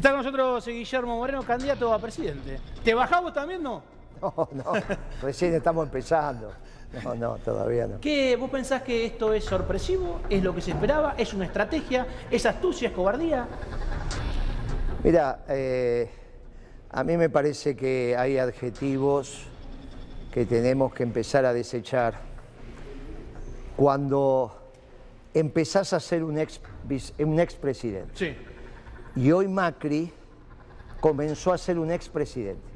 Está con nosotros Guillermo Moreno, candidato a presidente. ¿Te bajamos también, no? No, no, recién estamos empezando. No, no, todavía no. ¿Qué, ¿Vos pensás que esto es sorpresivo? ¿Es lo que se esperaba? ¿Es una estrategia? ¿Es astucia? ¿Es cobardía? Mira, eh, a mí me parece que hay adjetivos que tenemos que empezar a desechar. Cuando empezás a ser un ex, un expresidente. Sí. Y hoy Macri comenzó a ser un expresidente.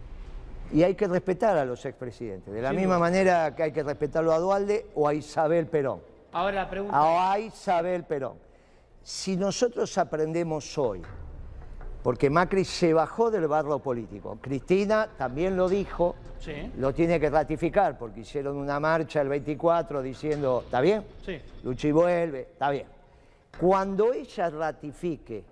Y hay que respetar a los expresidentes. De la misma manera que hay que respetarlo a Dualde o a Isabel Perón. Ahora la pregunta. A Isabel Perón. Si nosotros aprendemos hoy, porque Macri se bajó del barro político, Cristina también lo dijo, Sí. lo tiene que ratificar, porque hicieron una marcha el 24 diciendo, ¿está bien? Sí. Luchi vuelve, está bien. Cuando ella ratifique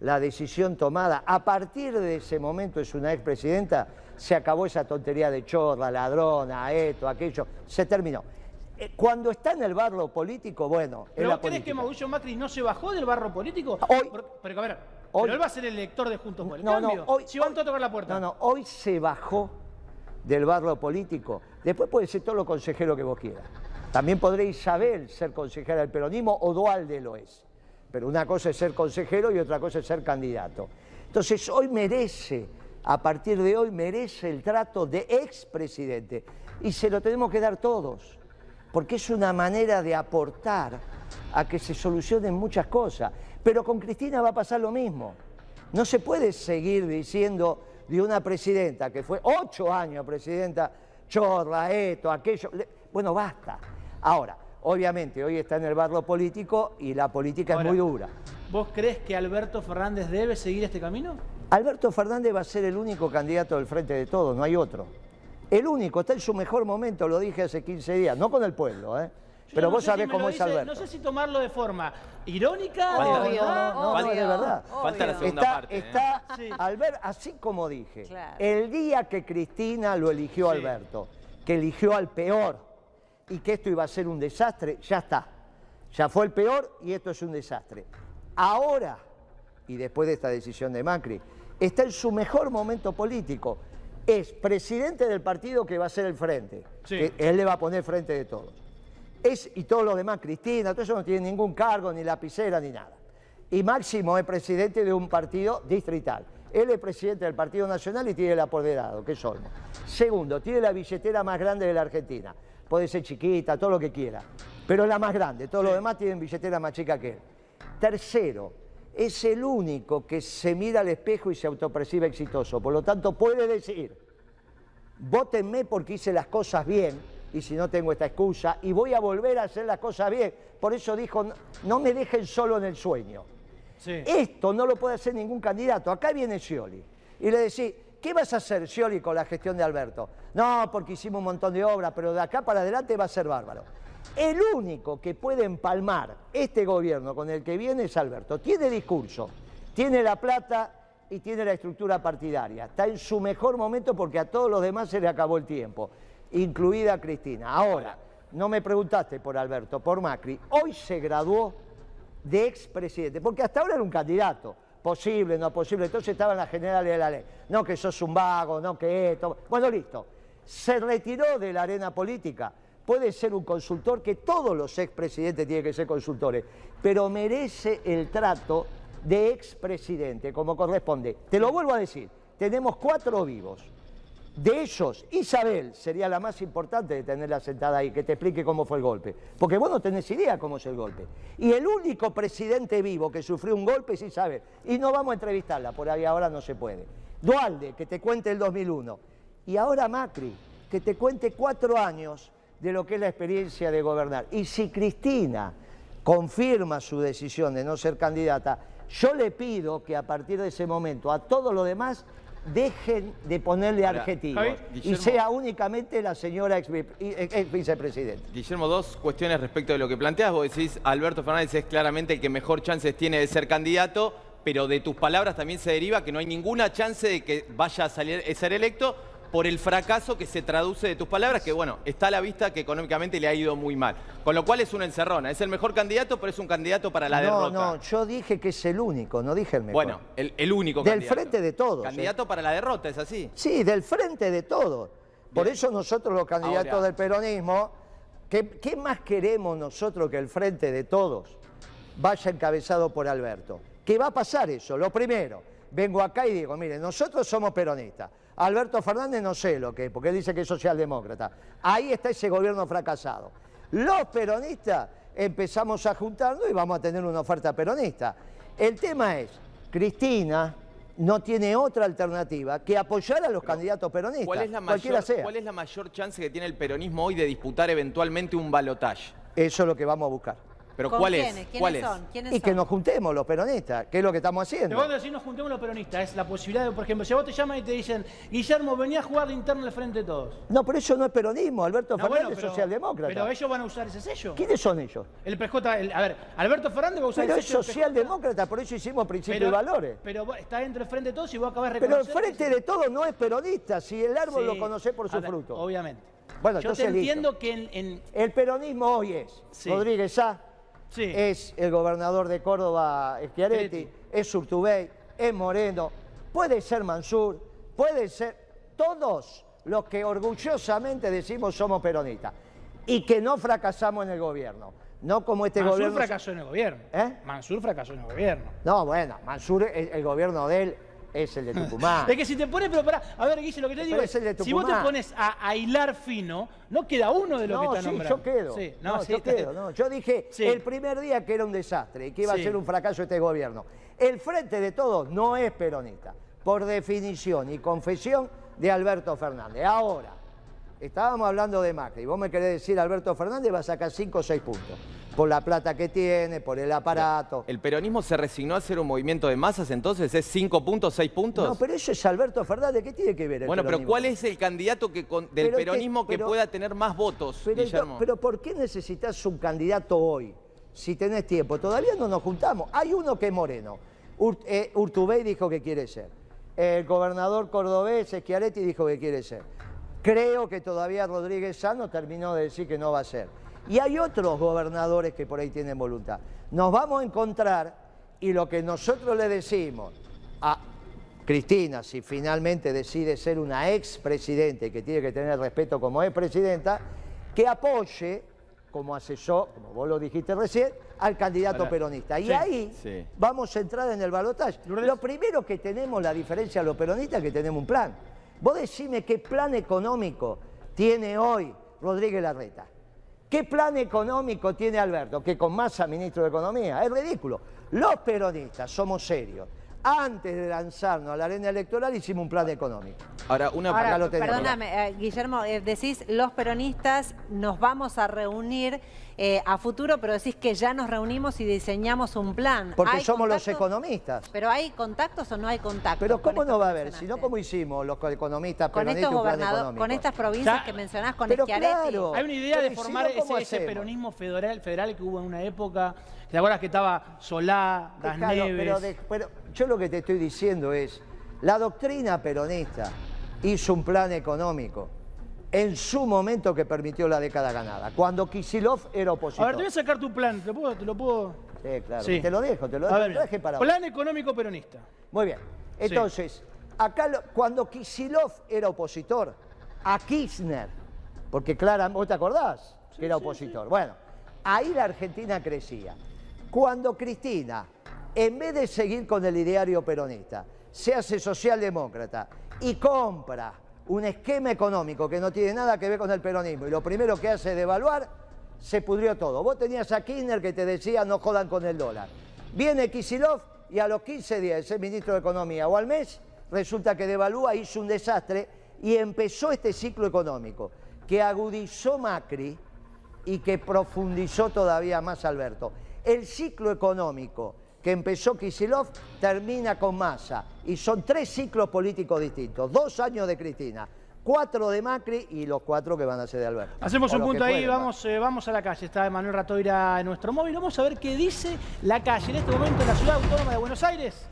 la decisión tomada, a partir de ese momento es una expresidenta, se acabó esa tontería de chorra, ladrona, esto, aquello, se terminó. Eh, Cuando está en el barro político, bueno, ¿Pero vos crees que. Mauricio Macri no se bajó del barro político? Hoy- Por- pero, a ver, hoy- pero él va a ser el elector de Juntos por el No, Cambio. no, hoy, si van hoy- todos a tocar la puerta. No, no, hoy se bajó del barro político. Después puede ser todo lo consejero que vos quieras. También podré Isabel ser consejera del peronismo o Dualde lo es. Pero una cosa es ser consejero y otra cosa es ser candidato. Entonces hoy merece, a partir de hoy, merece el trato de expresidente. Y se lo tenemos que dar todos. Porque es una manera de aportar a que se solucionen muchas cosas. Pero con Cristina va a pasar lo mismo. No se puede seguir diciendo de una presidenta que fue ocho años presidenta, chorra, esto, aquello. Bueno, basta. Ahora, obviamente, hoy está en el barro político y la política Ahora, es muy dura. ¿Vos crees que Alberto Fernández debe seguir este camino? Alberto Fernández va a ser el único candidato del frente de todos, no hay otro. El único, está en su mejor momento, lo dije hace 15 días, no con el pueblo, ¿eh? Yo Pero no vos si sabés cómo es dice- Alberto. No sé si tomarlo de forma irónica, Falta- de verdad. no, no, obvio, de verdad. Falta la segunda está, parte, ¿eh? está Sí. Albert, así como dije, Claro. el día que Cristina lo eligió a Sí. Alberto, que eligió al peor y que esto iba a ser un desastre, ya está. Ya fue el peor y esto es un desastre. Ahora, y después de esta decisión de Macri, está en su mejor momento político. Es presidente del partido que va a ser el frente. Sí. que él le va a poner frente de todos. Es, y todo lo demás, Cristina, todo eso no tiene ningún cargo, ni lapicera, ni nada. Y Máximo es presidente de un partido distrital. Él es presidente del Partido Nacional y tiene el apoderado, que es Olmo. Segundo, tiene la billetera más grande de la Argentina. Puede ser chiquita, todo lo que quiera, pero es la más grande. Todos los demás tienen billetera más chica que él. Tercero, es el único que se mira al espejo y se autopercibe exitoso. Por lo tanto, puede decir, Vótenme porque hice las cosas bien y si no tengo esta excusa y voy a volver a hacer las cosas bien. Por eso dijo, no, no me dejen solo en el sueño. Sí. Esto no lo puede hacer ningún candidato. Acá viene Scioli y le decís, ¿qué vas a hacer Scioli con la gestión de Alberto? No, porque hicimos un montón de obras, pero de acá para adelante va a ser bárbaro. El único que puede empalmar este gobierno con el que viene es Alberto. Tiene discurso, tiene la plata y tiene la estructura partidaria. Está en su mejor momento porque a todos los demás se le acabó el tiempo, incluida Cristina. Ahora, no me preguntaste por Alberto, por Macri. Hoy se graduó de expresidente, porque hasta ahora era un candidato, posible, no posible, entonces estaban las generales de la ley. No que sos un vago, no que esto. Bueno, listo. Se retiró de la arena política. Puede ser un consultor, que todos los expresidentes tienen que ser consultores, pero merece el trato de expresidente, como corresponde. Te lo vuelvo a decir, tenemos cuatro vivos. De ellos, Isabel sería la más importante de tenerla sentada ahí, que te explique cómo fue el golpe. Porque vos no tenés idea cómo es el golpe. Y el único presidente vivo que sufrió un golpe es Isabel. Y no vamos a entrevistarla, por ahí ahora no se puede. Dualde, que te cuente el 2001. Y ahora Macri, que te cuente cuatro años de lo que es la experiencia de gobernar. Y si Cristina confirma su decisión de no ser candidata, yo le pido que a partir de ese momento a todo lo demás dejen de ponerle Ahora, adjetivos Javi, y sea únicamente la señora ex, ex vicepresidenta. Guillermo, dos cuestiones respecto de lo que planteas. Vos decís, Alberto Fernández es claramente el que mejor chances tiene de ser candidato, pero de tus palabras también se deriva que no hay ninguna chance de que vaya a salir a ser electo por el fracaso que se traduce de tus palabras, que bueno, está a la vista que económicamente le ha ido muy mal. Con lo cual es una encerrona. Es el mejor candidato, pero es un candidato para la no, derrota. no, yo dije que es el único, no dije el mejor. Bueno, el, el único Del candidato. frente de todos, ¿eh? Candidato para la derrota, ¿es así? Sí, del frente de todos. Por Bien. eso nosotros los candidatos Ahora. del peronismo, ¿qué, qué más queremos nosotros que el frente de todos vaya encabezado por Alberto? ¿Qué va a pasar eso? Lo primero, vengo acá y digo, mire, nosotros somos peronistas. Alberto Fernández no sé lo que es, porque él dice que es socialdemócrata. Ahí está ese gobierno fracasado. Los peronistas empezamos a juntarnos y vamos a tener una oferta peronista. El tema es, Cristina no tiene otra alternativa que apoyar a los candidatos peronistas, ¿Cuál es, la cualquiera mayor, sea. ¿Cuál es la mayor chance que tiene el peronismo hoy de disputar eventualmente un balotaje? Eso es lo que vamos a buscar. Pero ¿Con ¿cuál quiénes? es? ¿Quiénes ¿Cuál es? son? ¿Quiénes Y que nos juntemos los peronistas, que es lo que estamos Te haciendo. voy a decir, nos juntemos los peronistas. Es la posibilidad de, por ejemplo, si a vos te llaman y te dicen, Guillermo, venía a jugar de interno al frente de todos. No, pero eso no es peronismo, Alberto No, Fernández bueno, es pero- socialdemócrata. Pero ellos van a usar ese sello. ¿Quiénes son ellos? El PJ, el- a ver, Alberto Fernández va a usar Pero el es sello del PJ. socialdemócrata, por eso hicimos principios y valores. Pero está dentro del frente de todos y vos acabás de Pero el frente de todos no es peronista, si el árbol Sí. lo conoce por su A ver, fruto. Obviamente. Bueno, Yo te entonces listo. entiendo que en... en- El peronismo hoy es Sí. Rodríguez Sá, Sí. es el gobernador de Córdoba, Schiaretti, Schiaretti. es Urtubey, es Moreno, puede ser Mansur, puede ser todos los que orgullosamente decimos somos peronistas y que no fracasamos en el gobierno. No como este Mansur gobierno. fracasó en el gobierno. ¿Eh? Mansur fracasó en el gobierno. No, bueno, Mansur, el, el gobierno de él es el de Tucumán. Es que si te pones, pero pará, a ver, Guille, lo que te digo es, es el de si vos te pones a, a hilar fino, no queda uno de lo no, que está sí, nombrando. yo quedo. Sí, no, no, sí, yo quedo. no. Yo dije el primer día que era un desastre y que iba a ser un fracaso este gobierno. El frente de todos no es peronista, por definición y confesión de Alberto Fernández. Ahora, estábamos hablando de Macri. Vos me querés decir, Alberto Fernández va a sacar 5 o 6 puntos. Por la plata que tiene, por el aparato. ¿El peronismo se resignó a hacer un movimiento de masas entonces? ¿Es 5 puntos, 6 puntos? No, pero eso es Alberto Fernández. ¿Qué tiene que ver el bueno, pero? ¿cuál es el candidato que con- del Pero peronismo que pero- pueda tener más votos, Pero, Guillermo? pero ¿por qué necesitas un candidato hoy? Si tenés tiempo. Todavía no nos juntamos. Hay uno que es Moreno. Eh, Urtubey dijo que quiere ser. El gobernador cordobés, Schiaretti, dijo que quiere ser. Creo que todavía Rodríguez Sano terminó de decir que no va a ser. Y hay otros gobernadores que por ahí tienen voluntad. Nos vamos a encontrar y lo que nosotros le decimos a Cristina, si finalmente decide ser una expresidente que tiene que tener respeto como expresidenta, que apoye como asesor, como vos lo dijiste recién, al candidato Para- peronista. Y Sí, ahí sí. vamos a entrar en el balotaje. Lourdes. Lo primero que tenemos, la diferencia a los peronistas, es que tenemos un plan. Vos decime qué plan económico tiene hoy Rodríguez Larreta. ¿Qué plan económico tiene Alberto? Que con masa ministro de Economía. Es ridículo. Los peronistas somos serios. Antes de lanzarnos a la arena electoral hicimos un plan económico. Ahora, una Ahora, lo tenemos. perdóname, eh, Guillermo, eh, decís los peronistas nos vamos a reunir eh, a futuro, pero decís que ya nos reunimos y diseñamos un plan. Porque ¿Hay somos los economistas. ¿Pero hay contactos o no hay contactos? Pero ¿cómo no va a haber? Si no? ¿cómo hicimos los economistas Con peronistas estos plan gobernadores, con estas provincias Ya- que mencionás, con Pero Schiaretti. claro. Hay una idea de ¿y si formar no, ese, peronismo federal, federal que hubo en una época. ¿Te acuerdas que estaba Solá, Das Claro, Neves? pero, de- pero yo lo que te estoy diciendo es, la doctrina peronista hizo un plan económico en su momento que permitió la década ganada, cuando Kisilov era A opositor. ver, te voy a sacar tu plan. ¿Te lo puedo...? Te lo, puedo... Sí, claro. Sí. Te lo dejo, te lo A dejo. ver, para plan económico peronista. Muy bien. Entonces, acá lo- cuando Kisilov era opositor a Kirchner, porque Clara, ¿vos te acordás? Que era opositor. Bueno, ahí la Argentina crecía. Cuando Cristina, en vez de seguir con el ideario peronista, se hace socialdemócrata y compra un esquema económico que no tiene nada que ver con el peronismo y lo primero que hace es devaluar, se pudrió todo. Vos tenías a Kirchner que te decía no jodan con el dólar. Viene Kisilov y a los 15 días, ese ministro de Economía o al mes, resulta que devalúa, hizo un desastre y empezó este ciclo económico que agudizó Macri y que profundizó todavía más Alberto. El ciclo económico que empezó Kisilov termina con Massa y son tres ciclos políticos distintos, dos años de Cristina, cuatro de Macri y los cuatro que van a ser de Alberto. Hacemos O un punto ahí, pueden, va. vamos, eh, vamos a la calle. Está Manuel Ratoira en nuestro móvil. Vamos a ver qué dice la calle en este momento en la ciudad autónoma de Buenos Aires.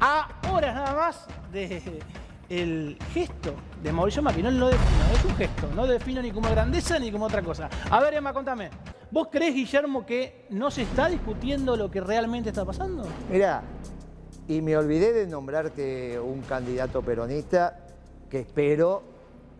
A horas nada más de el gesto de Mauricio Macri, no lo defino, es un gesto, no lo defino ni como grandeza ni como otra cosa. A ver, Emma, contame, ¿vos crees, Guillermo, que no se está discutiendo lo que realmente está pasando? Mirá, y me olvidé de nombrarte un candidato peronista que espero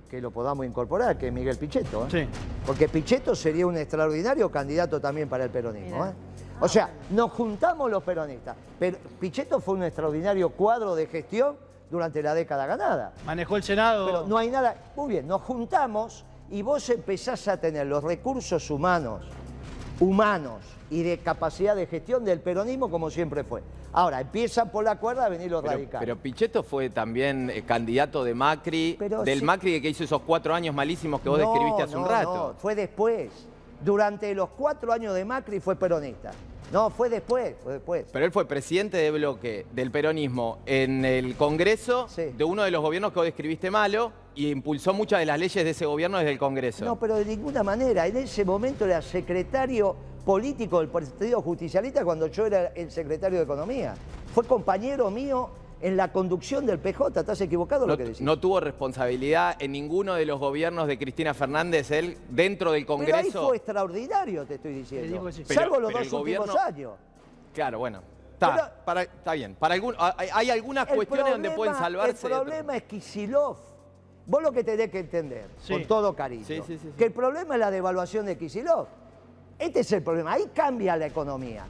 que lo podamos incorporar, que es Miguel Pichetto. ¿eh? Sí. Porque Pichetto sería un extraordinario candidato también para el peronismo. ¿eh? O sea, nos juntamos los peronistas. Pero Pichetto fue un extraordinario cuadro de gestión durante la década ganada. Manejó el Senado. Pero no hay nada. Muy bien, nos juntamos y vos empezás a tener los recursos humanos, humanos y de capacidad de gestión del peronismo como siempre fue. Ahora, empiezan por la cuerda a venir los Pero, radicales. pero Pichetto fue también eh, candidato de Macri, Pero del sí. Macri que hizo esos cuatro años malísimos que vos No, describiste hace un rato. No, fue después. Durante los cuatro años de Macri fue peronista. No, fue después, fue después. Pero él fue presidente de bloque del peronismo en el Congreso Sí. de uno de los gobiernos que vos describiste malo y impulsó muchas de las leyes de ese gobierno desde el Congreso. No, pero de ninguna manera. En ese momento era secretario político del Partido Justicialista cuando yo era el secretario de Economía. Fue compañero mío en la conducción del PJ. ¿Estás equivocado en No, lo que decís? no tuvo responsabilidad en ninguno de los gobiernos de Cristina Fernández, él dentro del pero ahí Congreso. fue extraordinario, te estoy diciendo. Pero- Salvo los pero dos el últimos gobierno- años. Claro, bueno. Está, Pero- para- está bien. Para algún, hay, hay algunas cuestiones donde pueden salvarse. El problema es Kisilov. Vos lo que tenés que entender, Sí. con todo cariño, Sí, sí, sí, sí. que el problema es la devaluación de Kisilov. Este es el problema. Ahí cambia la economía.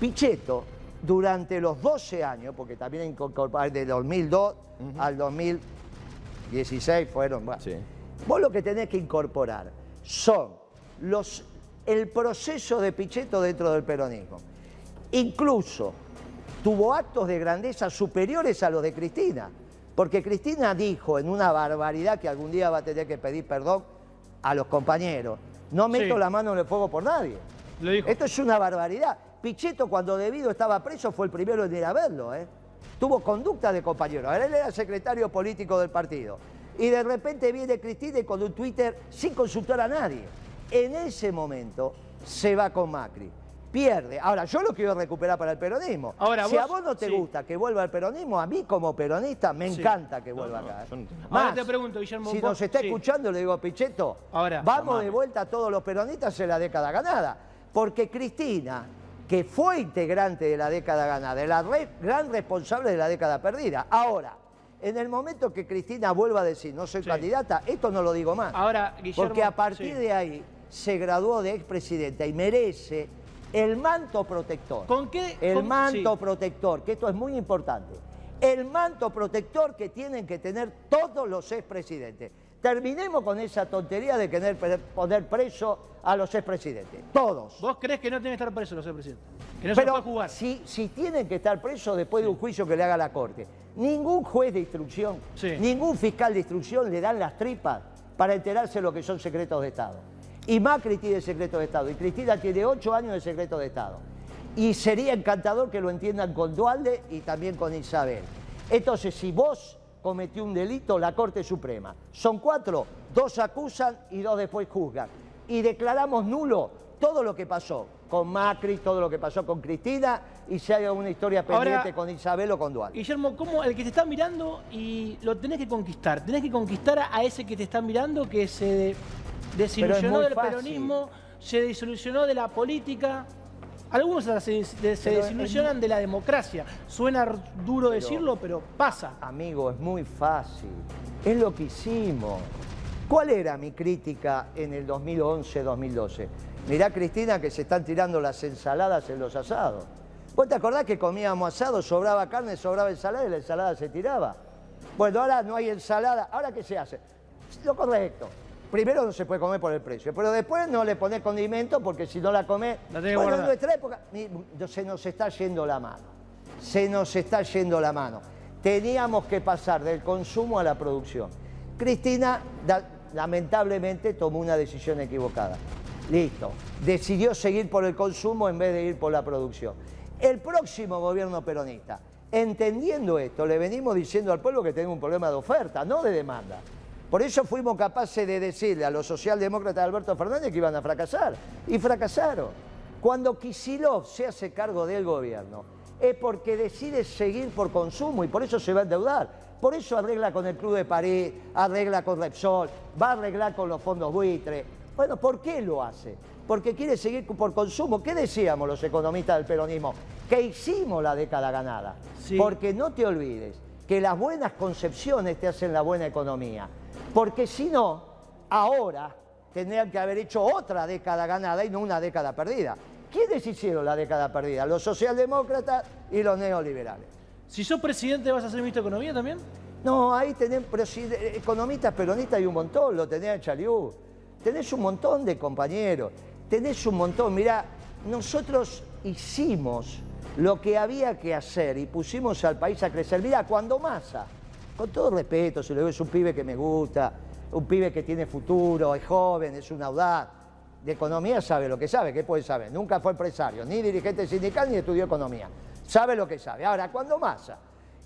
Pichetto, durante los 12 años, porque también incorporar de 2002 al 2016 fueron... bueno, Sí. Vos lo que tenés que incorporar son los, el proceso de Pichetto dentro del peronismo. Incluso tuvo actos de grandeza superiores a los de Cristina, porque Cristina dijo en una barbaridad que algún día va a tener que pedir perdón a los compañeros. No meto Sí. la mano en el fuego por nadie. Lo dijo. Esto es una barbaridad. Pichetto cuando debido estaba preso fue el primero en ir a verlo, ¿eh? Tuvo conducta de compañero. Ahora él era secretario político del partido. Y de repente viene Cristina y con un Twitter sin consultar a nadie. En ese momento se va con Macri. Pierde. Ahora, yo lo quiero recuperar para el peronismo. Ahora, si a vos- no te sí. gusta que vuelva al peronismo, a mí como peronista me Sí. encanta que vuelva no, acá. ¿eh? no tengo- Ahora te pregunto, Guillermo, Si nos está sí. escuchando, le digo a Pichetto, Ahora, vamos de vuelta a todos los peronistas en la década ganada. Porque Cristina, que fue integrante de la década ganada, la re- gran responsable de la década perdida. Ahora, en el momento que Cristina vuelva a decir no soy Sí. candidata, esto no lo digo más. Ahora, Guillermo. porque a partir sí. de ahí se graduó de expresidenta y merece el manto protector. ¿Con qué- El con- manto sí. protector, que esto es muy importante. El manto protector que tienen que tener todos los expresidentes. Terminemos con esa tontería de querer poner preso a los expresidentes. Todos. ¿Vos crees que no tienen que estar presos los presidentes? Que no se Pero puede jugar. Si, si tienen que estar presos después de un juicio que le haga la Corte, ningún juez de instrucción, Sí. ningún fiscal de instrucción le dan las tripas para enterarse de lo que son secretos de Estado. Y Macri tiene secretos de Estado, y Cristina tiene ocho años de secretos de Estado. Y sería encantador que lo entiendan con Dualde y también con Isabel. Entonces, si vos cometió un delito, la Corte Suprema. Son cuatro, dos acusan y dos después juzgan. Y declaramos nulo todo lo que pasó con Macri, todo lo que pasó con Cristina y si hay alguna historia Ahora- pendiente con Isabel o con Duarte. Guillermo, ¿cómo el que te está mirando y lo tenés que conquistar? Tenés que conquistar a, ese que te está mirando que se de- desilusionó del fácil. peronismo, se desilusionó de la política. Algunos se, desilusionan de la democracia. Suena duro decirlo, pero pasa. Amigo, es muy fácil. Es lo que hicimos. ¿Cuál era mi crítica en el 2011-2012? Mirá, Cristina, que se están tirando las ensaladas en los asados. ¿Vos te acordás que comíamos asado, sobraba carne, sobraba ensalada y la ensalada se tiraba? Bueno, ahora no hay ensalada. ¿Ahora qué se hace? Lo correcto. Primero no se puede comer por el precio, pero después no le pones condimento porque si no la que Bueno, en guardar. nuestra época se nos está yendo la mano. Se nos está yendo la mano. Teníamos que pasar del consumo a la producción. Cristina, da- lamentablemente, tomó una decisión equivocada. Listo. Decidió seguir por el consumo en vez de ir por la producción. El próximo gobierno peronista, entendiendo esto, le venimos diciendo al pueblo que tenemos un problema de oferta, no de demanda. Por eso fuimos capaces de decirle a los socialdemócratas de Alberto Fernández que iban a fracasar. Y fracasaron. Cuando Kisilov se hace cargo del gobierno, es porque decide seguir por consumo y por eso se va a endeudar. Por eso arregla con el Club de París, arregla con Repsol, va a arreglar con los fondos buitre. Bueno, ¿por qué lo hace? Porque quiere seguir por consumo. ¿Qué decíamos los economistas del peronismo? Que hicimos la década ganada. Sí. Porque no te olvides que las buenas concepciones te hacen la buena economía. Porque si no, ahora tendrían que haber hecho otra década ganada y no una década perdida. ¿Quiénes hicieron la década perdida? Los socialdemócratas y los neoliberales. Si sos presidente, ¿vas a ser ministro de Economía también? No, ahí tenés, de- economistas peronistas hay un montón, lo tenés a Chaliú. Tenés un montón de compañeros, tenés un montón. Mirá, nosotros hicimos lo que había que hacer y pusimos al país a crecer. Mirá, cuando Massa, con todo respeto, si lo veo, es un pibe que me gusta, un pibe que tiene futuro, es joven, es un audaz. De economía sabe lo que sabe, ¿qué puede saber? Nunca fue empresario, ni dirigente sindical, ni estudió economía. Sabe lo que sabe. Ahora, cuando Massa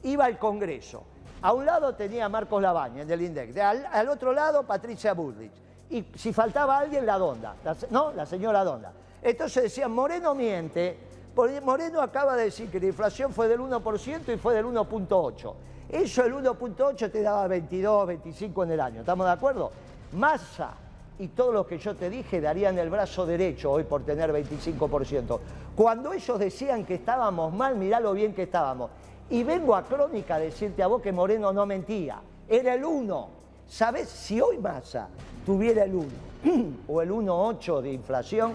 iba al Congreso, a un lado tenía Marcos Labaña, del INDEC, de al, otro lado Patricia Bullrich, y si faltaba alguien, la Donda, se- ¿no? La señora Donda. Entonces decían, Moreno miente, porque Moreno acaba de decir que la inflación fue del 1% y fue del 1.8. Eso, el 1.8 te daba 22, 25 en el año, ¿estamos de acuerdo? Massa y todo lo que yo te dije darían el brazo derecho hoy por tener 25%. Cuando ellos decían que estábamos mal, mirá lo bien que estábamos. Y vengo a Crónica a decirte a vos que Moreno no mentía, era el 1. ¿Sabés? Si hoy Massa tuviera el 1 o el 1.8 de inflación,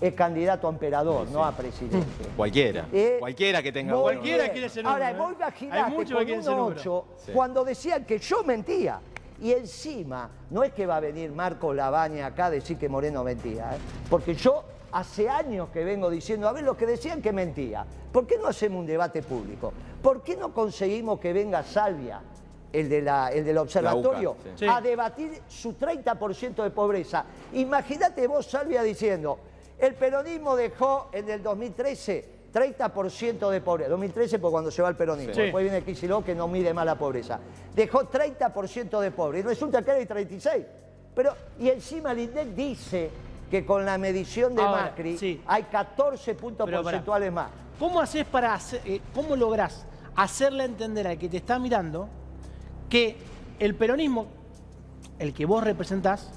es candidato a emperador, no a presidente. Cualquiera. Eh, Cualquiera que tenga. Cualquiera bien. quiere ese Ahora, número, vos ¿eh? imaginate que con número. 1.8 Sí. cuando decían que yo mentía. Y encima, no es que va a venir Marco Labaña acá a decir que Moreno mentía, ¿eh? porque yo hace años que vengo diciendo, a ver, los que decían que mentía, ¿por qué no hacemos un debate público? ¿Por qué no conseguimos que venga Salvia, el, de la- el del observatorio. Sí. a debatir su 30% de pobreza? Imagínate vos, Salvia, diciendo, el peronismo dejó en el 2013 30% de pobreza. 2013 por cuando se va el peronismo. Sí. Después viene Kicillof que no mide más la pobreza. Dejó 30% de pobre y resulta que hay 36. Pero, y encima el INDEC dice que con la medición de Ahora, Macri sí. hay 14 puntos Pero porcentuales más. ¿Cómo haces para hacer, eh, cómo lográs hacerle entender al que te está mirando que el peronismo, el que vos representás,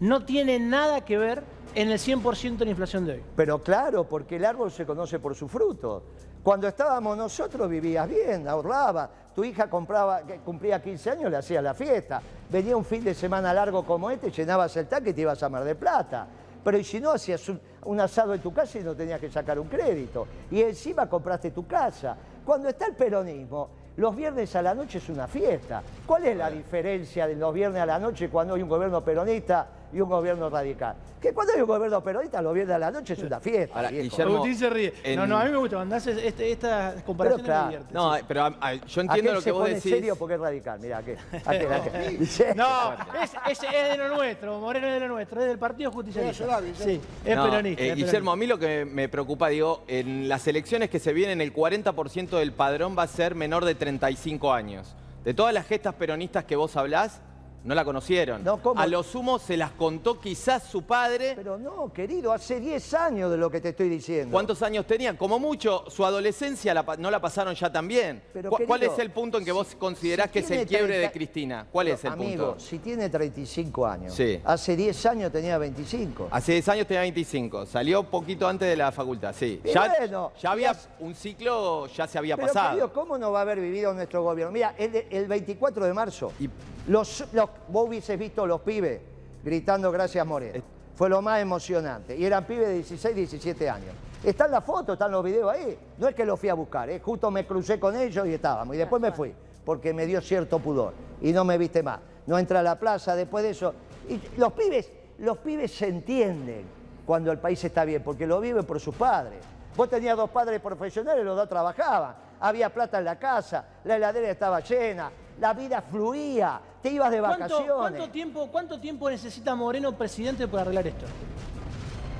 no tiene nada que ver en el 100% de la inflación de hoy? Pero claro, porque el árbol se conoce por su fruto. Cuando estábamos nosotros vivías bien, ahorrabas. Tu hija compraba, cumplía 15 años, le hacías la fiesta. Venía un fin de semana largo como este, llenabas el tanque y te ibas a Mar del Plata. Pero y si no, hacías un, un asado en tu casa y no tenías que sacar un crédito. Y encima compraste tu casa. Cuando está el peronismo, los viernes a la noche es una fiesta. ¿Cuál es la diferencia de los viernes a la noche cuando hay un gobierno peronista y un gobierno radical? Que cuando hay un gobierno peronista, los viernes a la noche es una fiesta. Ahora. Guillermo, Agustín se ríe. en- No, no, a mí me gusta. Cuando haces este, estas comparaciones claro. me. No, pero a- a- yo entiendo lo se que vos pone decís. serio porque es radical, mirá. Dice- No, es, es- es de lo nuestro, Moreno es de lo nuestro, es del Partido Justicialista. Sí, es No, peronista. eh, es Guillermo, peronista. a mí lo que me preocupa, digo, en las elecciones que se vienen, el 40% del padrón va a ser menor de 35 años. De todas las gestas peronistas que vos hablás, no la conocieron. No, ¿cómo? A lo sumo se las contó quizás su padre. Pero no, querido, hace 10 años de lo que te estoy diciendo. ¿Cuántos años tenían? Como mucho, su adolescencia la no la pasaron ya tan bien. Pero, ¿Cu- ¿Cuál querido, es el punto en que vos si- considerás si que es el quiebre de 30 Cristina? ¿Cuál Pero, es el amigo, punto? si tiene 35 años, Sí. hace 10 años tenía 25. Hace 10 años tenía 25, salió poquito antes de la facultad, sí. Y Ya, bueno, ya había un ciclo, ya se había Pero, pasado. querido, ¿cómo no va a haber vivido nuestro gobierno? Mira, el, de- el 24 de marzo, Y- los, los- vos hubieses visto los pibes gritando gracias Moreno. Fue lo más emocionante. Y eran pibes de 16, 17 años. Están las fotos, están los videos ahí. No es que los fui a buscar, ¿eh? justo me crucé con ellos y estábamos. Y después me fui, porque me dio cierto pudor. Y no me viste más. No entré a la plaza después de eso. Y los pibes, los pibes se entienden cuando el país está bien, porque lo viven por sus padres. Vos tenías dos padres profesionales, los dos trabajaban. Había plata en la casa, la heladera estaba llena, la vida fluía, te ibas de ¿Cuánto, vacaciones. cuánto tiempo, ¿Cuánto tiempo necesita Moreno presidente para arreglar esto?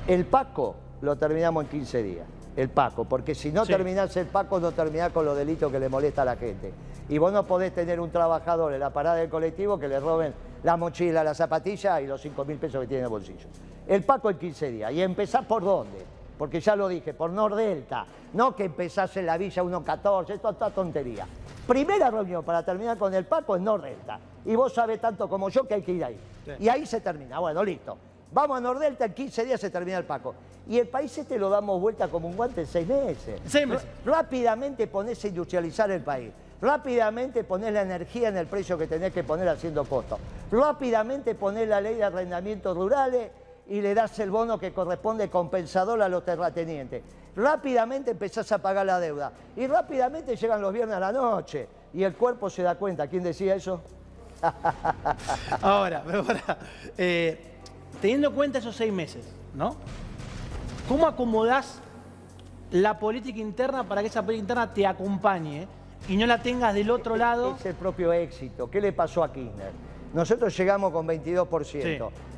El Paco lo terminamos en 15 días. El Paco, porque si no Sí. terminás el Paco, no terminás con los delitos que le molesta a la gente. Y vos no podés tener un trabajador en la parada del colectivo que le roben la mochila, la zapatilla y los 5 mil pesos que tiene en el bolsillo. El Paco en 15 días. ¿Y empezás por dónde? porque ya lo dije, por Nordelta, no que empezase en la Villa 114, esto es toda tontería. Primera reunión para terminar con el Paco es Nordelta. Y vos sabés tanto como yo que hay que ir ahí. Y ahí se termina. Bueno, listo. Vamos a Nordelta, en 15 días se termina el Paco. Y el país este lo damos vuelta como un guante en seis meses. Seis meses. Rápidamente ponés a industrializar el país. Rápidamente ponés la energía en el precio que tenés que poner haciendo costos. Rápidamente ponés la ley de arrendamientos rurales y le das el bono que corresponde compensador a los terratenientes. Rápidamente empezás a pagar la deuda. Y rápidamente llegan los viernes a la noche. Y el cuerpo se da cuenta. ¿Quién decía eso? Ahora, ahora eh, teniendo en cuenta esos seis meses, ¿no? ¿Cómo acomodás la política interna para que esa política interna te acompañe y no la tengas del otro lado? Es el propio éxito. ¿Qué le pasó a Kirchner? Nosotros llegamos con 22%. Sí.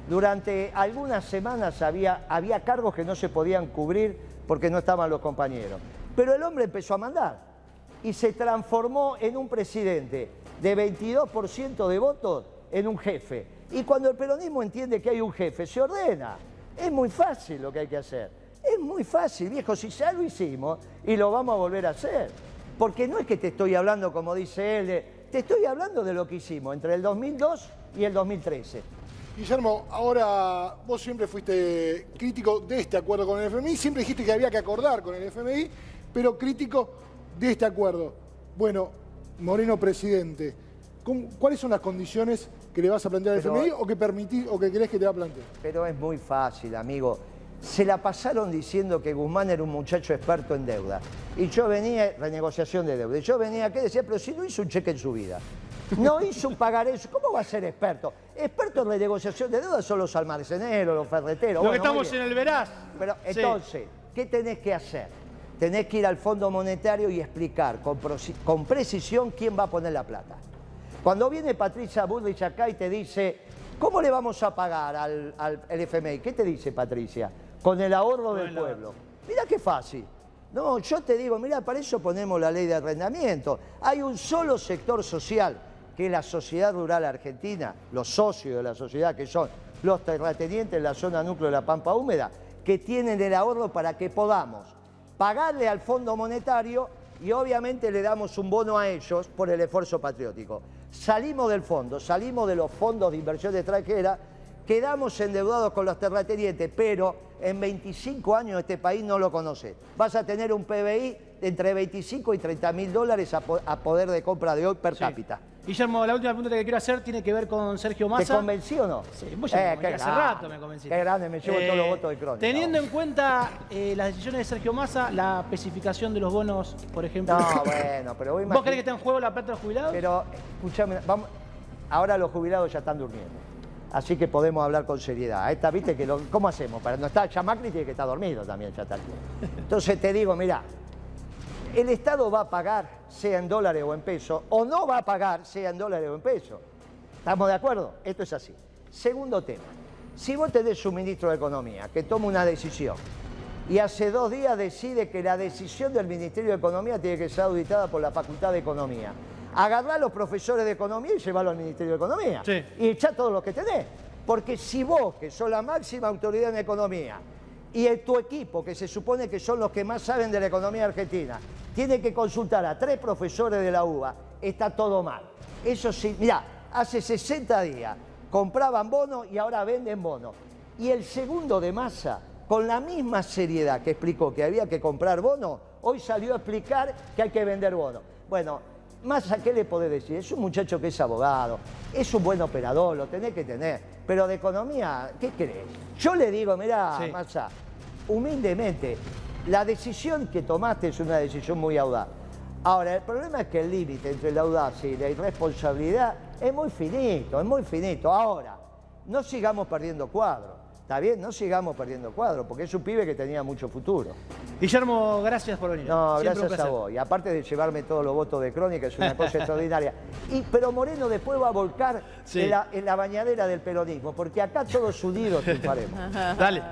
Durante algunas semanas había, había cargos que no se podían cubrir porque no estaban los compañeros. Pero el hombre empezó a mandar y se transformó en un presidente de 22% de votos en un jefe. Y cuando el peronismo entiende que hay un jefe, se ordena. Es muy fácil lo que hay que hacer. Es muy fácil, viejo, si ya lo hicimos y lo vamos a volver a hacer. Porque no es que te estoy hablando, como dice él, te estoy hablando de lo que hicimos entre el 2002 y el 2013. Guillermo, ahora vos siempre fuiste crítico de este acuerdo con el FMI, siempre dijiste que había que acordar con el FMI, pero crítico de este acuerdo. Bueno, Moreno presidente, ¿cómo- ¿cuáles son las condiciones que le vas a plantear al Pero- FMI o que permitís o que crees que te va a plantear? Pero es muy fácil, amigo. Se la pasaron diciendo que Guzmán era un muchacho experto en deuda. Y yo venía, renegociación de deuda. Y yo venía aquí y decía, pero si no hizo un cheque en su vida. No hizo un pagaré, ¿cómo va a ser experto? Experto en renegociación de deuda son los almaceneros, los ferreteros. Lo Bueno, que estamos en el veraz. Pero Sí. entonces, ¿qué tenés que hacer? Tenés que ir al Fondo Monetario y explicar con, precisión quién va a poner la plata. Cuando viene Patricia Bullrich acá y te dice, ¿cómo le vamos a pagar al, al el FMI? ¿Qué te dice Patricia? Con el ahorro del el pueblo. Mira qué fácil. No, yo te digo, mira, para eso ponemos la ley de arrendamiento. Hay un solo sector social, que es la sociedad rural argentina, los socios de la sociedad, que son los terratenientes en la zona núcleo de la Pampa Húmeda, que tienen el ahorro para que podamos pagarle al Fondo Monetario y obviamente le damos un bono a ellos por el esfuerzo patriótico. Salimos del fondo, salimos de los fondos de inversión extranjera, quedamos endeudados con los terratenientes, pero en 25 años este país no lo conoce. Vas a tener un PBI de entre 25 y 30 mil dólares a, po- a poder de compra de hoy per Sí. cápita. Guillermo, la última pregunta que quiero hacer tiene que ver con Sergio ¿Te Massa. convencí o no? Sí, vos ya Eh, hace grande, rato me convencí. Qué grande, me llevo todos los Eh, votos de crónica. Teniendo en cuenta eh, las decisiones de Sergio Massa, la especificación de los bonos, por ejemplo. No, bueno, pero vos ¿Vos crees que está en juego la plata de los jubilados? Pero, escúchame, vamos, ahora los jubilados ya están durmiendo. Así que podemos hablar con seriedad. Esta, ¿viste? Que lo- ¿Cómo hacemos? Para no estar, ya Macri tiene que estar dormido también, ya está. Entonces te digo, mirá, el Estado va a pagar, sea en dólares o en pesos, o no va a pagar, sea en dólares o en pesos. ¿Estamos de acuerdo? Esto es así. Segundo tema. Si vos tenés un ministro de Economía que toma una decisión y hace dos días decide que la decisión del Ministerio de Economía tiene que ser auditada por la Facultad de Economía, agarrá a los profesores de Economía y llevarlo al Ministerio de Economía. Sí. Y echá todos los que tenés. Porque si vos, que sos la máxima autoridad en economía, y tu equipo, que se supone que son los que más saben de la economía argentina, tiene que consultar a tres profesores de la UBA, está todo mal. Eso sí, mirá, hace 60 días compraban bonos y ahora venden bonos. Y el segundo de masa, con la misma seriedad que explicó que había que comprar bonos, hoy salió a explicar que hay que vender bonos. Bueno, Massa, ¿qué le podés decir? Es un muchacho que es abogado, es un buen operador, lo tenés que tener. Pero de economía, ¿qué crees? Yo le digo, mirá, Sí. Massa, humildemente, la decisión que tomaste es una decisión muy audaz. Ahora, el problema es que el límite entre la audacia y la irresponsabilidad es muy finito, es muy finito. Ahora, no sigamos perdiendo cuadro. ¿Está bien? No sigamos perdiendo cuadro, porque es un pibe que tenía mucho futuro. Guillermo, gracias por venir. No, Siempre gracias a vos. Y aparte de llevarme todos los votos de crónica, es una cosa extraordinaria. Y, pero Moreno después va a volcar Sí. en, la, en la bañadera del peronismo, porque acá todos unidos triunfaremos. Dale.